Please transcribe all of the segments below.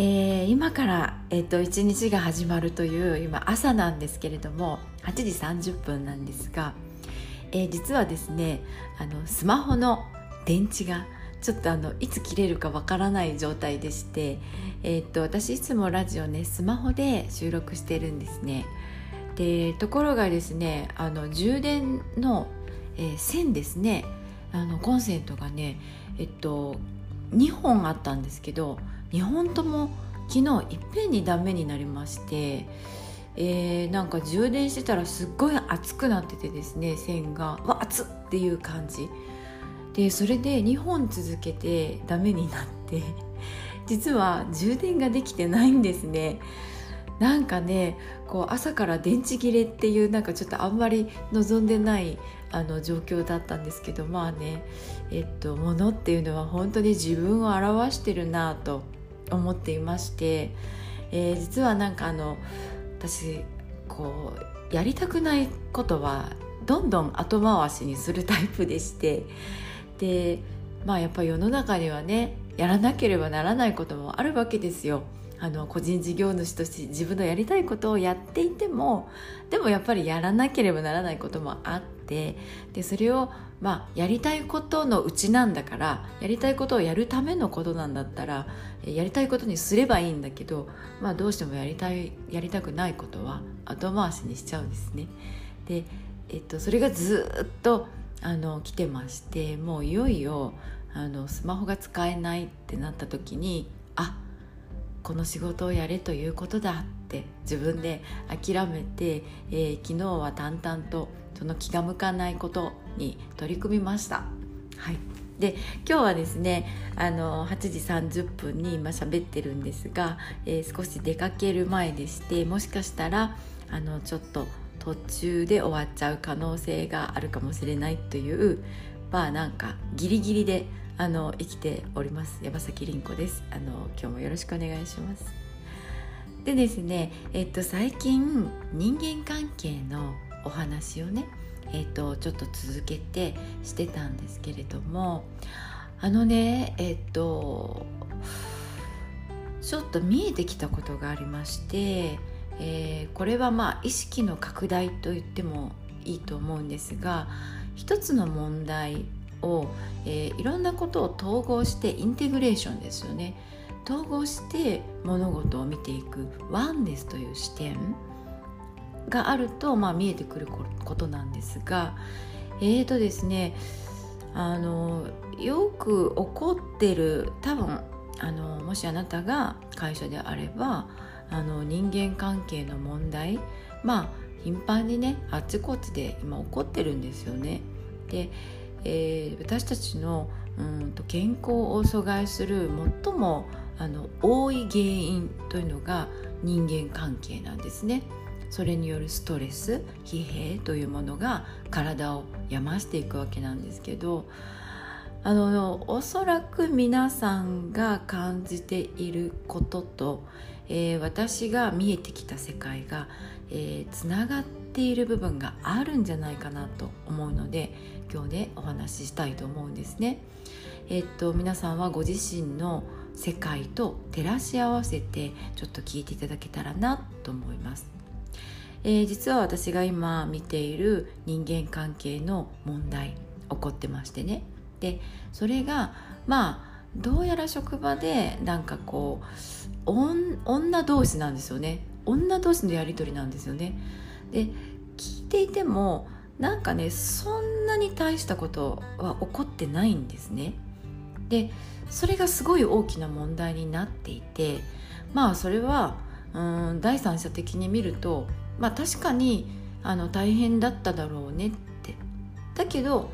えー、今から、えーと、一日が始まるという今朝なんですけれども8時30分なんですが、えー、実はですねあのスマホの電池がちょっとあのいつ切れるかわからない状態でして、えーと、私いつもラジオねスマホで収録してるんですね。でところがですねあの充電の、えー、線ですねあのコンセントがねえっと2本あったんですけど2本とも昨日いっぺんにダメになりまして、えー、なんか充電してたらすっごい熱くなっててですね線が。わ熱っっていう感じ。でそれで2本続けてダメになって 実は充電ができてないんですね。なんかねこう朝から電池切れっていうなんかちょっとあんまり望んでないあの状況だったんですけどまあねえっと物っていうのは本当に自分を表してるなと思っていまして、えー、実はなんかあの私こうやりたくないことはどんどん後回しにするタイプでしてでまあやっぱり世の中にはねやらなければならないこともあるわけですよ。あの個人事業主として自分のやりたいことをやっていてもでもやっぱりやらなければならないこともあってでそれをまあやりたいことのうちなんだからやりたいことをやるためのことなんだったらやりたいことにすればいいんだけど、まあ、どうしてもやりたいやりたくないことは後回しにしちゃうんですね。で、えっと、それがずっとあの来てましてもういよいよあのスマホが使えないってなった時にあこの仕事をやれということだって自分で諦めて、えー、昨日は淡々とその気が向かないことに取り組みました。はい。で今日はですねあの8時30分に今喋ってるんですが、えー、少し出かける前でしてもしかしたらあのちょっと途中で終わっちゃう可能性があるかもしれないというまあなんかギリギリであの生きております。山崎凛子です。あの今日もよろしくお願いします。でですねえっと最近人間関係のお話をねえっとちょっと続けてしてたんですけれどもあのねえっとちょっと見えてきたことがありまして、えー、これはまあ意識の拡大と言ってもいいと思うんですが一つの問題を、えー、いろんなことを統合してインテグレーションですよね。統合して物事を見ていくワンネスという視点。があると、まあ、見えてくることなんですがえーとですねあのよく起こってる多分あのもしあなたが会社であればあの人間関係の問題まあ頻繁にねあっちこっちで今起こってるんですよね。でえー、私たちのうんと健康を阻害する最もあの多い原因というのが人間関係なんですね。それによるストレス疲弊というものが体を病ましていくわけなんですけどあのおそらく皆さんが感じていることと、えー、私が見えてきた世界が、えー、つながっている部分があるんじゃないかなと思うので今日ねお話ししたいと思うんですね。えっと皆さんはご自身の世界と照らし合わせてちょっと聞いていただけたらなと思います。えー、実は私が今見ている人間関係の問題起こってましてね。でそれがまあどうやら職場でなんかこう女同士なんですよね。女同士のやり取りなんですよね。で聞いていてもなんかねそんなに大したことは起こってないんですね。でそれがすごい大きな問題になっていてまあそれはうん第三者的に見るとまあ確かにあの大変だっただろうねって。だけど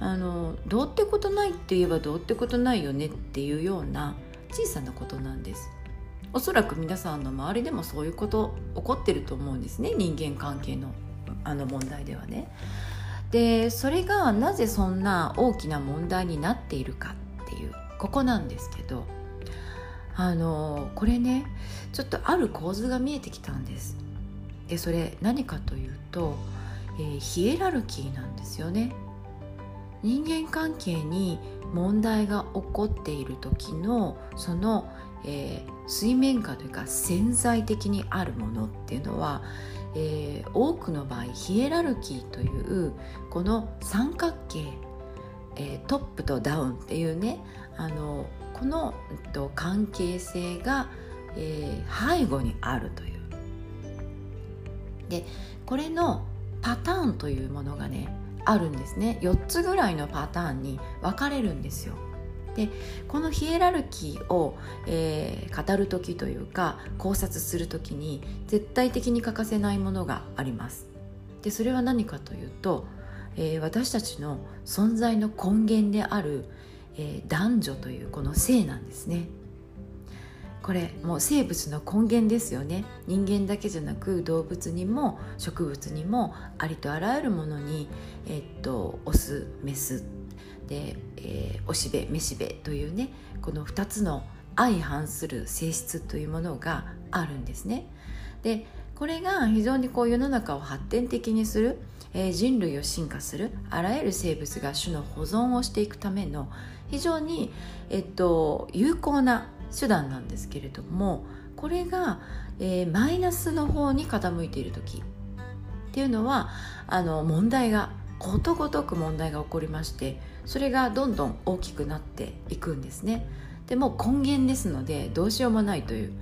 あのどうってことないって言えばどうってことないよねっていうような小さなことなんです。おそらく皆さんの周りでもそういうこと起こってると思うんですね。人間関係のあの問題ではね。でそれがなぜそんな大きな問題になっているかっていうここなんですけどあのこれねちょっとある構図が見えてきたんです。でそれ何かというと、えー、ヒエラルキーなんですよね人間関係に問題が起こっている時のその、えー、水面下というか潜在的にあるものっていうのは、えー、多くの場合ヒエラルキーというこの三角形、えー、トップとダウンっていうねあのこの、えっと、関係性が、えー、背後にあるという。でこれのパターンというものがねあるんですね4つぐらいのパターンに分かれるんですよ。でこのヒエラルキーを、えー、語る時というか考察する時に絶対的に欠かせないものがあります。でそれは何かというと、えー、私たちの存在の根源である、えー、男女というこの性なんですね。これもう生物の根源ですよね人間だけじゃなく動物にも植物にもありとあらゆるものに、えっと、オスメスで、えー、おしべめしべというねこの2つの相反する性質というものがあるんですね。でこれが非常にこう世の中を発展的にする、えー、人類を進化するあらゆる生物が種の保存をしていくための非常に、えっと、有効な手段なんですけれどもこれが、えー、マイナスの方に傾いている時っていうのはあの問題がことごとく問題が起こりましてそれがどんどん大きくなっていくんですね。でも根源ですのでどうしようもないという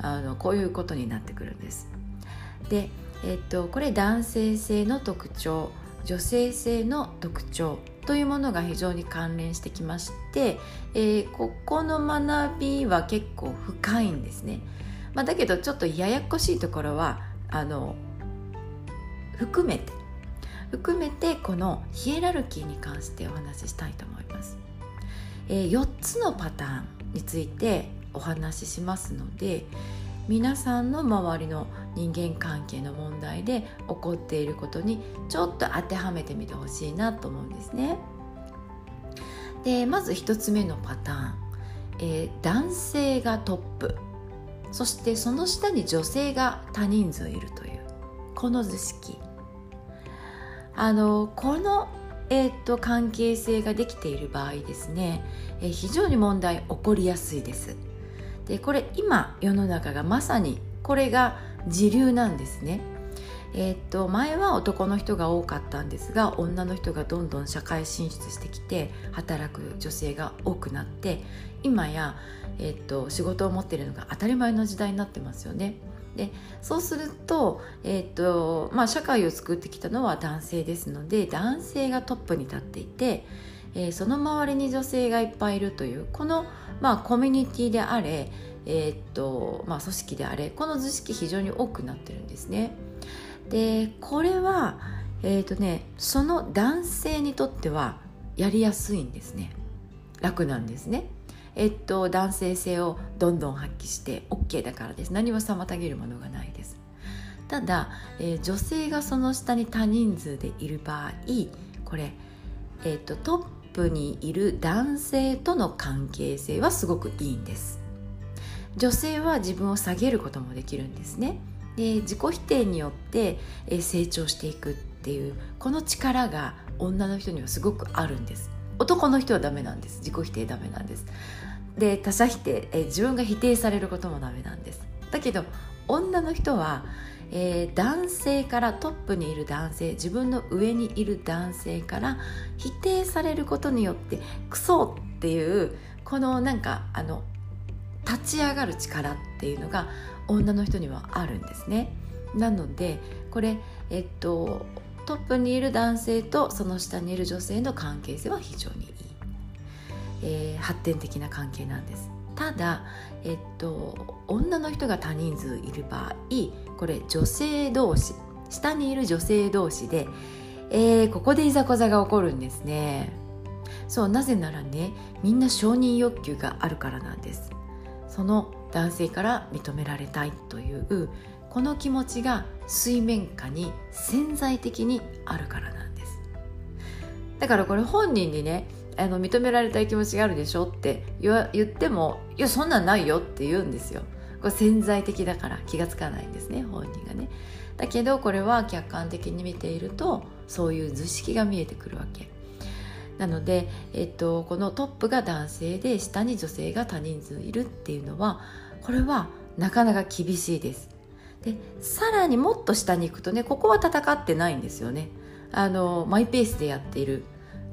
あのこういうことになってくるんです。で、えっと、これ男性性の特徴女性性の特徴というものが非常に関連してきまして、えー、ここの学びは結構深いんですね、まあ、だけどちょっとややこしいところはあの含めて。含めてこのヒエラルキーに関してお話ししたいと思います、えー、4つのパターンについてお話ししますので皆さんの周りの人間関係の問題で起こっていることにちょっと当てはめてみてほしいなと思うんですね。でまず1つ目のパターン、えー、男性がトップ。そしてその下に女性が多人数いるという。この図式。あのこの、えーと、関係性ができている場合ですね、えー、非常に問題起こりやすいです。でこれ今世の中がまさにこれが時流なんですね。えー、っと前は男の人が多かったんですが女の人がどんどん社会進出してきて働く女性が多くなって今や、えー、っと仕事を持っているのが当たり前の時代になってますよね。でそうすると,、えーとまあ、社会を作ってきたのは男性ですので男性がトップに立っていて、えー、その周りに女性がいっぱいいるというこの、まあ、コミュニティであれえー、っとまあ、組織であれこの図式非常に多くなってるんですね。でこれは、えー、っとね、その男性にとってはやりやすいんですね楽なんですね。えっと、男性性をどんどん発揮して OK だからです何も妨げるものがないですただ、えー、女性がその下に多人数でいる場合これ、えっと、トップにいる男性との関係性はすごくいいんです女性は自分を下げることもできるんですね。で自己否定によって成長していくっていうこの力が女の人にはすごくあるんです。男の人はダメなんです。自己否定ダメなんです。で他者否定え自分が否定されることもダメなんです。だけど女の人は、えー、男性からトップにいる男性自分の上にいる男性から否定されることによってクソっていうこのなんかあの立ち上がる力っていうのが女の人にはあるんですね。なのでこれえっとトップにいる男性とその下にいる女性の関係性は非常にいい、えー、発展的な関係なんです。ただ、えっと、女の人が多人数いる場合これ女性同士下にいる女性同士で、えー、ここでいざこざが起こるんですね。そうなぜならねみんな承認欲求があるからなんです。その男性から認められたいというこの気持ちが水面下に潜在的にあるからなんです。だからこれ本人にねあの認められたい気持ちがあるでしょって言ってもいやそんなんないよって言うんですよ。これ潜在的だから気が付かないんですね本人がね。だけどこれは客観的に見ているとそういう図式が見えてくるわけ。なので、えっと、このトップが男性で下に女性が多人数いるっていうのはこれはなかなか厳しいです。でさらにもっと下に行くとねここは戦ってないんですよね。あのマイペースでやっている。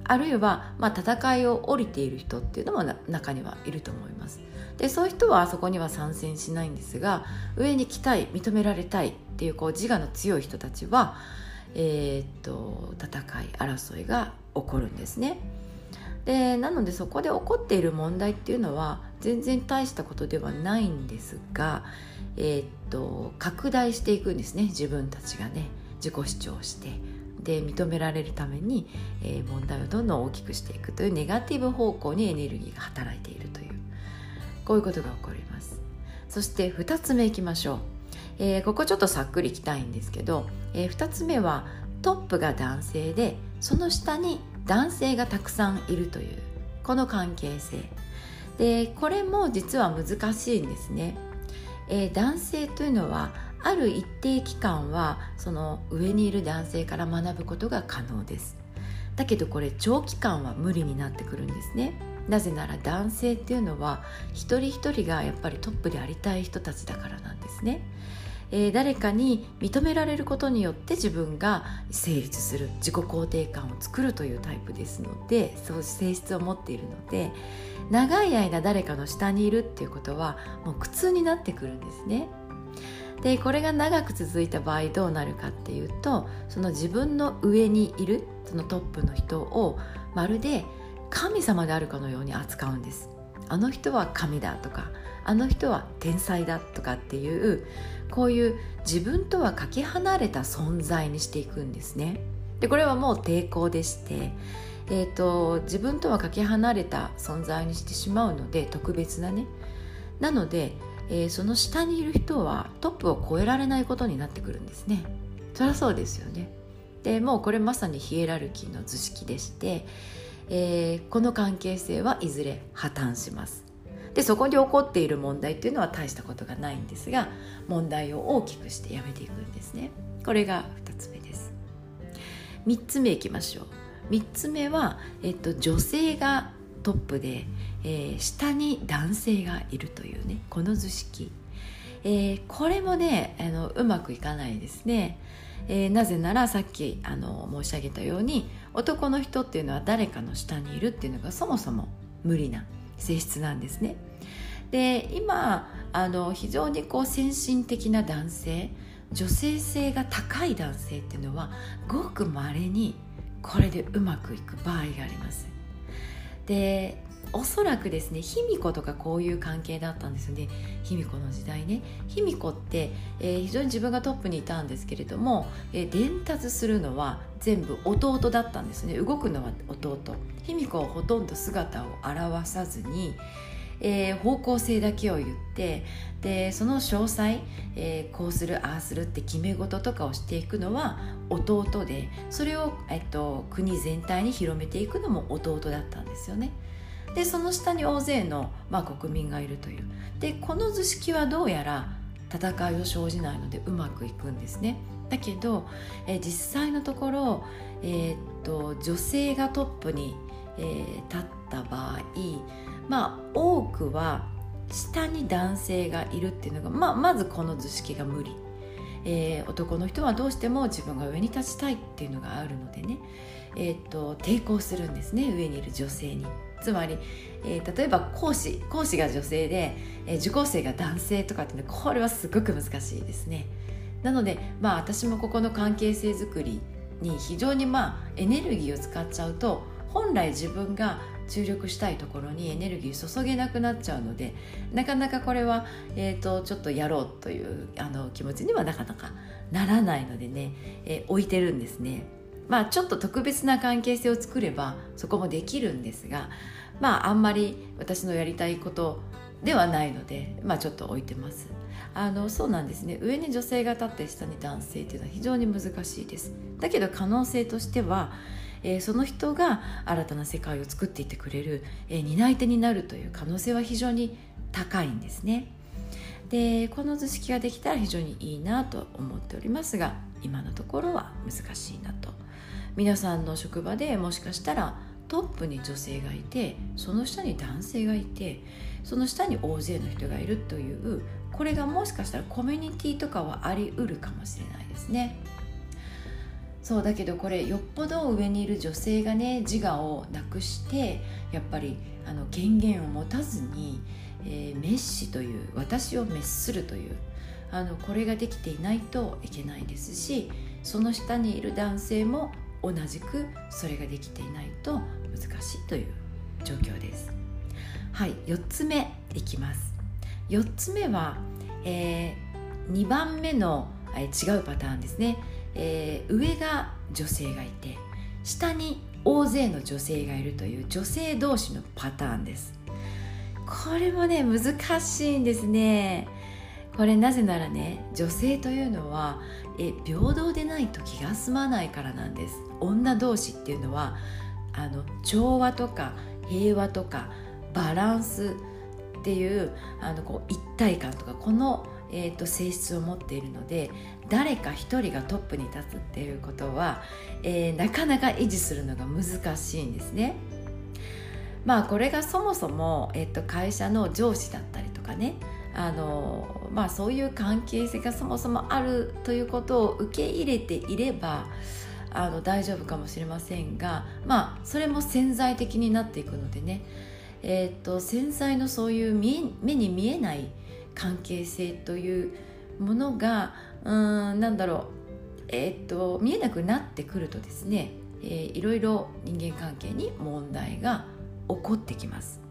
あるいは、まあ、戦いを降りている人っていうのも中にはいると思います。でそういう人はそこには参戦しないんですが上に来たい認められたいっていうこう自我の強い人たちは、えー、っと戦い争いが起こるんですね。でなのでそこで起こっている問題っていうのは全然大したことではないんですが、えー、っと拡大していくんですね自分たちがね。自己主張して。で認められるために、えー、問題をどんどん大きくしていくというネガティブ方向にエネルギーが働いているというこういうことが起こります。そして2つ目いきましょう、えー、ここちょっとさっくりいきたいんですけど、えー、2つ目はトップが男性でその下に男性がたくさんいるというこの関係性。でこれも実は難しいんですね、えー、男性というのはある一定期間はその上にいる男性から学ぶことが可能です。だけどこれ長期間は無理になってくるんですね。なぜなら男性っていうのは一人一人がやっぱりトップでありたい人たちだからなんですね。えー、誰かに認められることによって自分が成立する自己肯定感を作るというタイプですのでそう性質を持っているので長い間誰かの下にいるっていうことはもう苦痛になってくるんですね。でこれが長く続いた場合どうなるかっていうとその自分の上にいるそのトップの人をまるで神様であるかのように扱うんですあの人は神だとかあの人は天才だとかっていうこういう自分とはかけ離れた存在にしていくんですね。でこれはもう抵抗でして、えーと、自分とはかけ離れた存在にしてしまうので特別なね。なので、えー、その下にいる人はトップを超えられないことになってくるんですね。そりゃそうですよね。でもうこれまさにヒエラルキーの図式でして、えー、この関係性はいずれ破綻します。でそこに起こっている問題っていうのは大したことがないんですが問題を大きくしてやめていくんですね。これが2つ目です。3つ目いきましょう。3つ目は、えっと、女性がトップで、えー、下に男性がいるというねこの図式、えー、これもねあのうまくいかないですね。えー、なぜならさっきあの申し上げたように男の人っていうのは誰かの下にいるっていうのがそもそも無理な性質なんですね。で今あの非常にこう先進的な男性女性性が高い男性っていうのはごくまれにこれでうまくいく場合があります。でおそらくですね卑弥呼とかこういう関係だったんですよね。卑弥呼の時代ね。卑弥呼って、えー、非常に自分がトップにいたんですけれども、えー、伝達するのは全部弟だったんですね。動くのは弟。卑弥呼はほとんど姿を現さずに、えー、方向性だけを言ってでその詳細、えー、こうするああするって決め事とかをしていくのは弟でそれを、えっと、国全体に広めていくのも弟だったんですよね。でその下に大勢の、まあ、国民がいるという。でこの図式はどうやら戦いを生じないのでうまくいくんですね。だけど、え実際のところ、えー、っと女性がトップに、えー、立った場合まあ多くは下に男性がいるっていうのが、まあ、まずこの図式が無理、えー、男の人はどうしても自分が上に立ちたいっていうのがあるのでね、えー、っと抵抗するんですね。上にいる女性に。つまり、えー、例えば講師講師が女性で、えー、受講生が男性とかっていうのはこれはすごく難しいですねなのでまあ私もここの関係性づくりに非常にまあエネルギーを使っちゃうと本来自分が注力したいところにエネルギー注げなくなっちゃうのでなかなかこれは、えーと、ちょっとやろうというあの気持ちにはなかなかならないのでね、えー、置いてるんですね。まあちょっと特別な関係性を作ればそこもできるんですがまああんまり私のやりたいことではないので、まあ、ちょっと置いてます。あのそうなんですね。上に女性が立って下に男性っていうのは非常に難しいです。だけど可能性としては、えー、その人が新たな世界を作っていってくれる、えー、担い手になるという可能性は非常に高いんですね。でこの図式ができたら非常にいいなと思っておりますが今のところは難しいなと。皆さんの職場でもしかしたらトップに女性がいてその下に男性がいてその下に大勢の人がいるというこれがもしかしたらコミュニティとかはありうるかもしれないですね。そうだけどこれよっぽど上にいる女性がね自我をなくしてやっぱりあの権限を持たずに、えー、滅視という私を滅するというあのこれができていないといけないですしその下にいる男性も同じくそれができていないと難しいという状況です。はい4つ目いきます。4つ目は、えー、2番目の、えー、違うパターンですね、えー、上が女性がいて下に大勢の女性がいるという女性同士のパターンです。これもね難しいんですね。これなぜならね女性というのはえ平等でないと気が済まないからなんです。女同士っていうのはあの調和とか平和とかバランスっていうあのこう一体感とかこの、えーと、性質を持っているので誰か一人がトップに立つっていうことは、えー、なかなか維持するのが難しいんですね。まあこれがそもそも、えーと会社の上司だったりとかねあのまあそういう関係性がそもそもあるということを受け入れていればあの大丈夫かもしれませんがまあそれも潜在的になっていくのでね、えーと、潜在のそういう見目に見えない関係性というものがうんなんだろう、えーと、と見えなくなってくるとですね、えー、いろいろ人間関係に問題が起こってきます。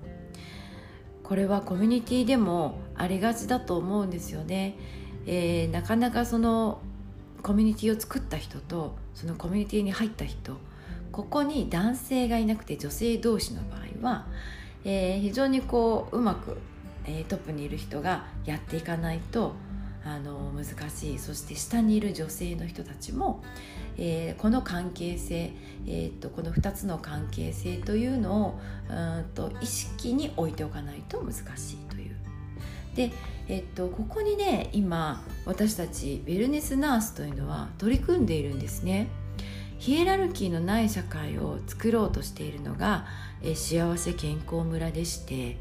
これはコミュニティでもありがちだと思うんですよね、えー、なかなかそのコミュニティを作った人とそのコミュニティに入った人ここに男性がいなくて女性同士の場合は、えー、非常にこううまく、えー、トップにいる人がやっていかないとあの難しいそして下にいる女性の人たちも、えー、この関係性、えーと、この2つの関係性というのをうんと意識に置いておかないと難しい。で、えーと、ここにね今私たちウェルネスナースというのは取り組んでいるんですね。ヒエラルキーのない社会を作ろうとしているのが、え、幸せ健康村でして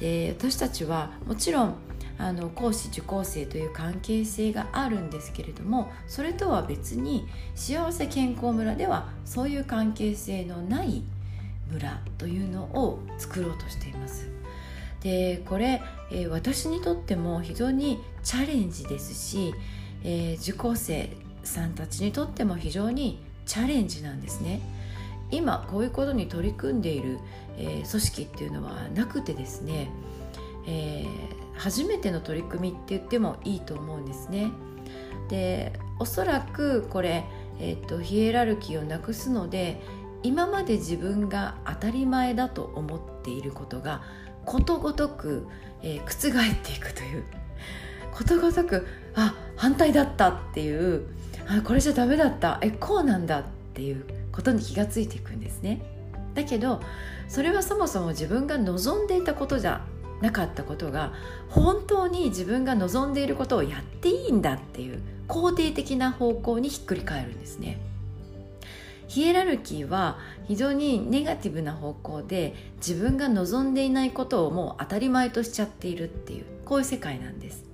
で私たちはもちろんあの講師受講生という関係性があるんですけれどもそれとは別に幸せ健康村ではそういう関係性のない村というのを作ろうとしていますでこれ、えー、私にとっても非常にチャレンジですし、えー、受講生さんたちにとっても非常にチャレンジなんですね今こういうことに取り組んでいる、えー、組織っていうのはなくてですね、え、初めての取り組みって言ってもいいと思うんですね。でおそらくこれ、えーと、ヒエラルキーをなくすので今まで自分が当たり前だと思っていることがことごとく、えー、覆っていくということごとくあ反対だったっていうあこれじゃダメだったえこうなんだっていうことに気がついていくんですね。だけどそれはそもそも自分が望んでいたことじゃなかったことが本当に自分が望んでいることをやっていいんだっていう肯定的な方向にひっくり返るんですね。ヒエラルキーは非常にネガティブな方向で自分が望んでいないことをもう当たり前としちゃっているっていうこういう世界なんです。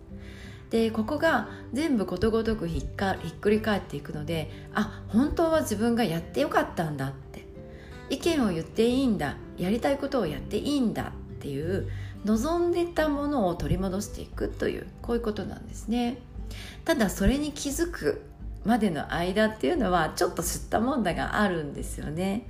でここが全部ことごとくひっかひっくり返っていくのであ本当は自分がやってよかったんだって。意見を言っていいんだ。やりたいことをやっていいんだっていう望んでたものを取り戻していくというこういうことなんですね。ただそれに気づくまでの間っていうのはちょっと吸ったもんだがあるんですよね。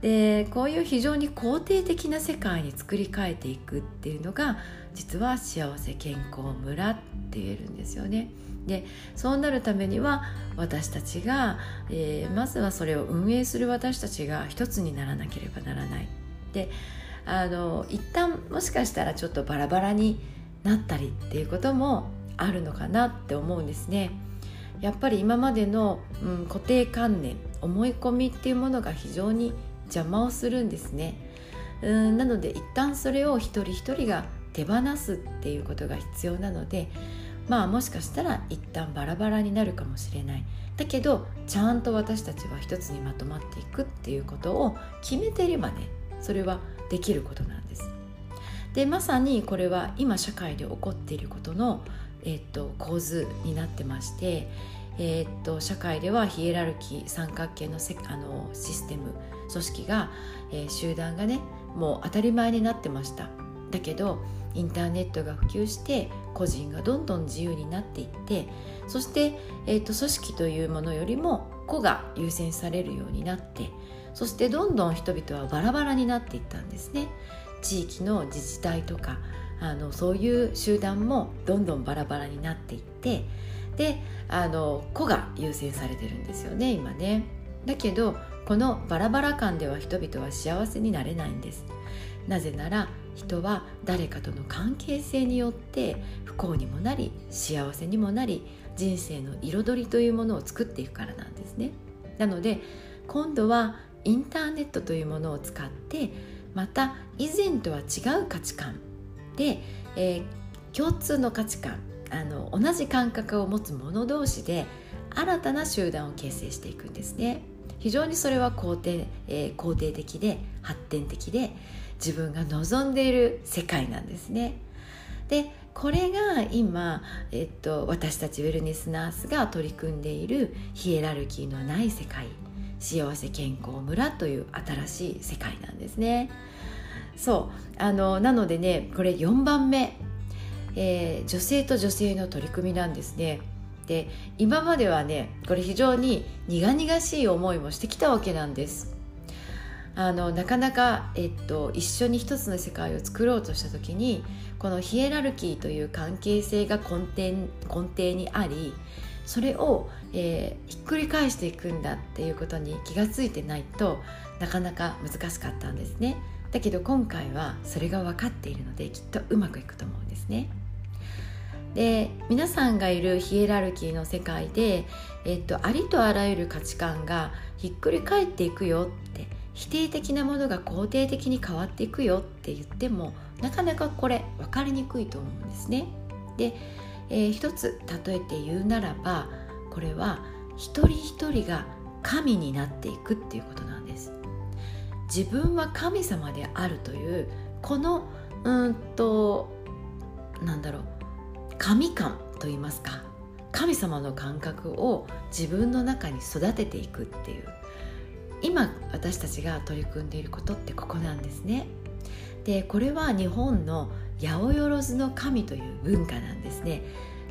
でこういう非常に肯定的な世界に作り変えていくっていうのが実は幸せ健康村って言えるんですよね。でそうなるためには私たちが、えー、まずはそれを運営する私たちが一つにならなければならない。であの一旦もしかしたらちょっとバラバラになったりっていうこともあるのかなって思うんですね。やっぱり今までの、うん、固定観念思い込みっていうものが非常に邪魔をするんですね。うんなので一旦それを一人一人が手放すっていうことが必要なのでまあもしかしたら一旦バラバラになるかもしれないだけどちゃんと私たちは一つにまとまっていくっていうことを決めていればねそれはできることなんです。でまさにこれは今社会で起こっていることの、え、っと構図になってまして、え、っと社会ではヒエラルキー三角形のせあのシステム組織が、えー、集団がねもう当たり前になってました。だけどインターネットが普及して個人がどんどん自由になっていってそして、えーと、組織というものよりも個が優先されるようになってそしてどんどん人々はバラバラになっていったんですね。地域の自治体とかあのそういう集団もどんどんバラバラになっていってであの個が優先されてるんですよね今ね。だけどこのバラバラ感では人々は幸せになれないんです。なぜなら人は誰かとの関係性によって不幸にもなり幸せにもなり人生の彩りというものを作っていくからなんですね。なので今度はインターネットというものを使ってまた以前とは違う価値観で、えー、共通の価値観あの同じ感覚を持つ者同士で新たな集団を形成していくんですね非常にそれは肯定,、えー、肯定的で発展的で自分が望んでいる世界なんですね。でこれが今、えっと、私たちウェルネスナースが取り組んでいるヒエラルキーのない世界幸せ健康村という新しい世界なんですね。そうあのなのでねこれ4番目、えー、女性と女性の取り組みなんですね。で今まではねこれ非常に苦々しい思いもしてきたわけなんです。あのなかなか、えっと、一緒に一つの世界を作ろうとした時にこのヒエラルキーという関係性が根底根底にありそれを、えー、ひっくり返していくんだっていうことに気が付いてないとなかなか難しかったんですねだけど今回はそれが分かっているのできっとうまくいくと思うんですねで皆さんがいるヒエラルキーの世界で、えっと、ありとあらゆる価値観がひっくり返っていくよって否定的なものが肯定的に変わっていくよって言ってもなかなかこれ分かりにくいと思うんですね。で、えー、一つ例えて言うならばこれは一人一人が神になっていくっていうことなんです。自分は神様であるというこのうんとなんだろう神感と言いますか神様の感覚を自分の中に育てていくっていう今私たちが取り組んでいることってここなんですね。でこれは日本の八百万の神という文化なんですね。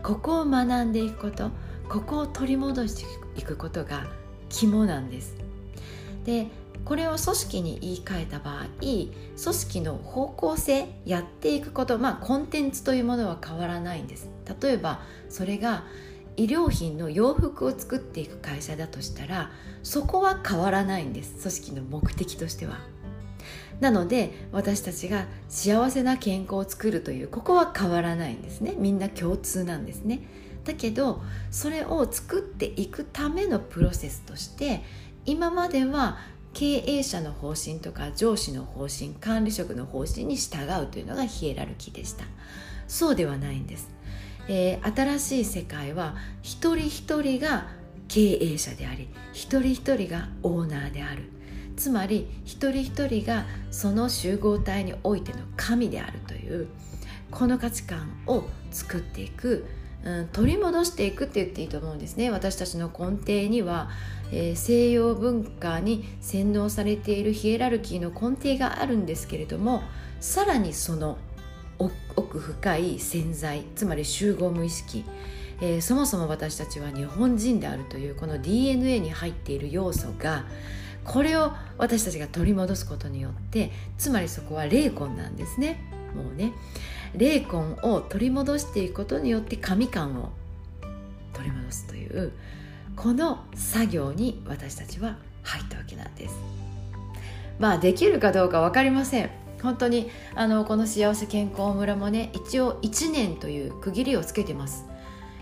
ここを学んでいくことここを取り戻していくことが肝なんです。でこれを組織に言い換えた場合組織の方向性やっていくことまあコンテンツというものは変わらないんです。例えばそれが衣料品の洋服を作っていく会社だとしたらそこは変わらないんです組織の目的としては。なので私たちが幸せな健康を作るというここは変わらないんですね。みんな共通なんですね。だけどそれを作っていくためのプロセスとして今までは経営者の方針とか上司の方針管理職の方針に従うというのがヒエラルキーでした。そうではないんです。えー、新しい世界は一人一人が経営者であり一人一人がオーナーである。つまり一人一人がその集合体においての神であるというこの価値観を作っていく、うん、取り戻していくって言っていいと思うんですね。私たちの根底には、えー、西洋文化に洗脳されているヒエラルキーの根底があるんですけれどもさらにその奥深い潜在つまり集合無意識、えー、そもそも私たちは日本人であるというこの DNA に入っている要素がこれを私たちが取り戻すことによってつまりそこは霊魂なんですね。もうね。霊魂を取り戻していくことによって神感を取り戻すというこの作業に私たちは入ったわけなんです。まあできるかどうか分かりません。本当にあのこの幸せ健康村もね一応1年という区切りをつけてます、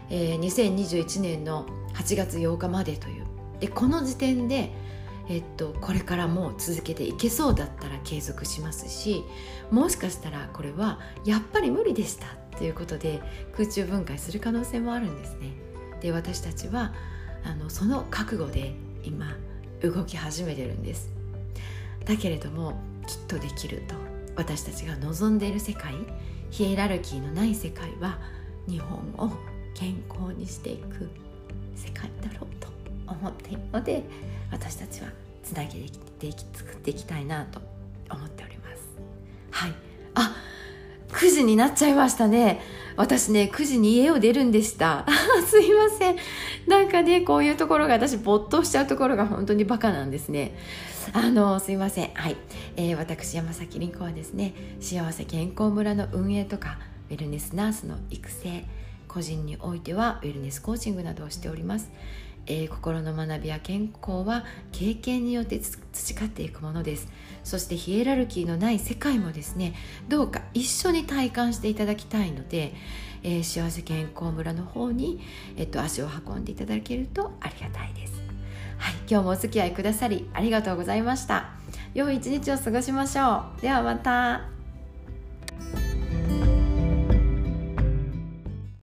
えー、2021年の8月8日までという。でこの時点でえっと、これからも続けていけそうだったら継続しますしもしかしたらこれはやっぱり無理でしたということで空中分解する可能性もあるんですね。で私たちはあのその覚悟で今動き始めてるんです。だけれどもきっとできると私たちが望んでいる世界ヒエラルキーのない世界は日本を健康にしていく世界だろうと思っているので私たちはつなげていき作っていきたいなと思っております。はい。あ9時になっちゃいましたね。私ね9時に家を出るんでした。すいません。なんかねこういうところが私没頭しちゃうところが本当にバカなんですね。あのすいません。はい、えー、私山崎凛子はですね幸せ健康村の運営とかウェルネスナースの育成個人においてはウェルネスコーチングなどをしております。えー、心の学びや健康は経験によって培っていくものです。そしてヒエラルキーのない世界もですねどうか一緒に体感していただきたいので、えー、幸せ健康村の方に、えっと、足を運んでいただけるとありがたいです。はい今日もお付き合いくださりありがとうございました。良い一日を過ごしましょう。ではまた。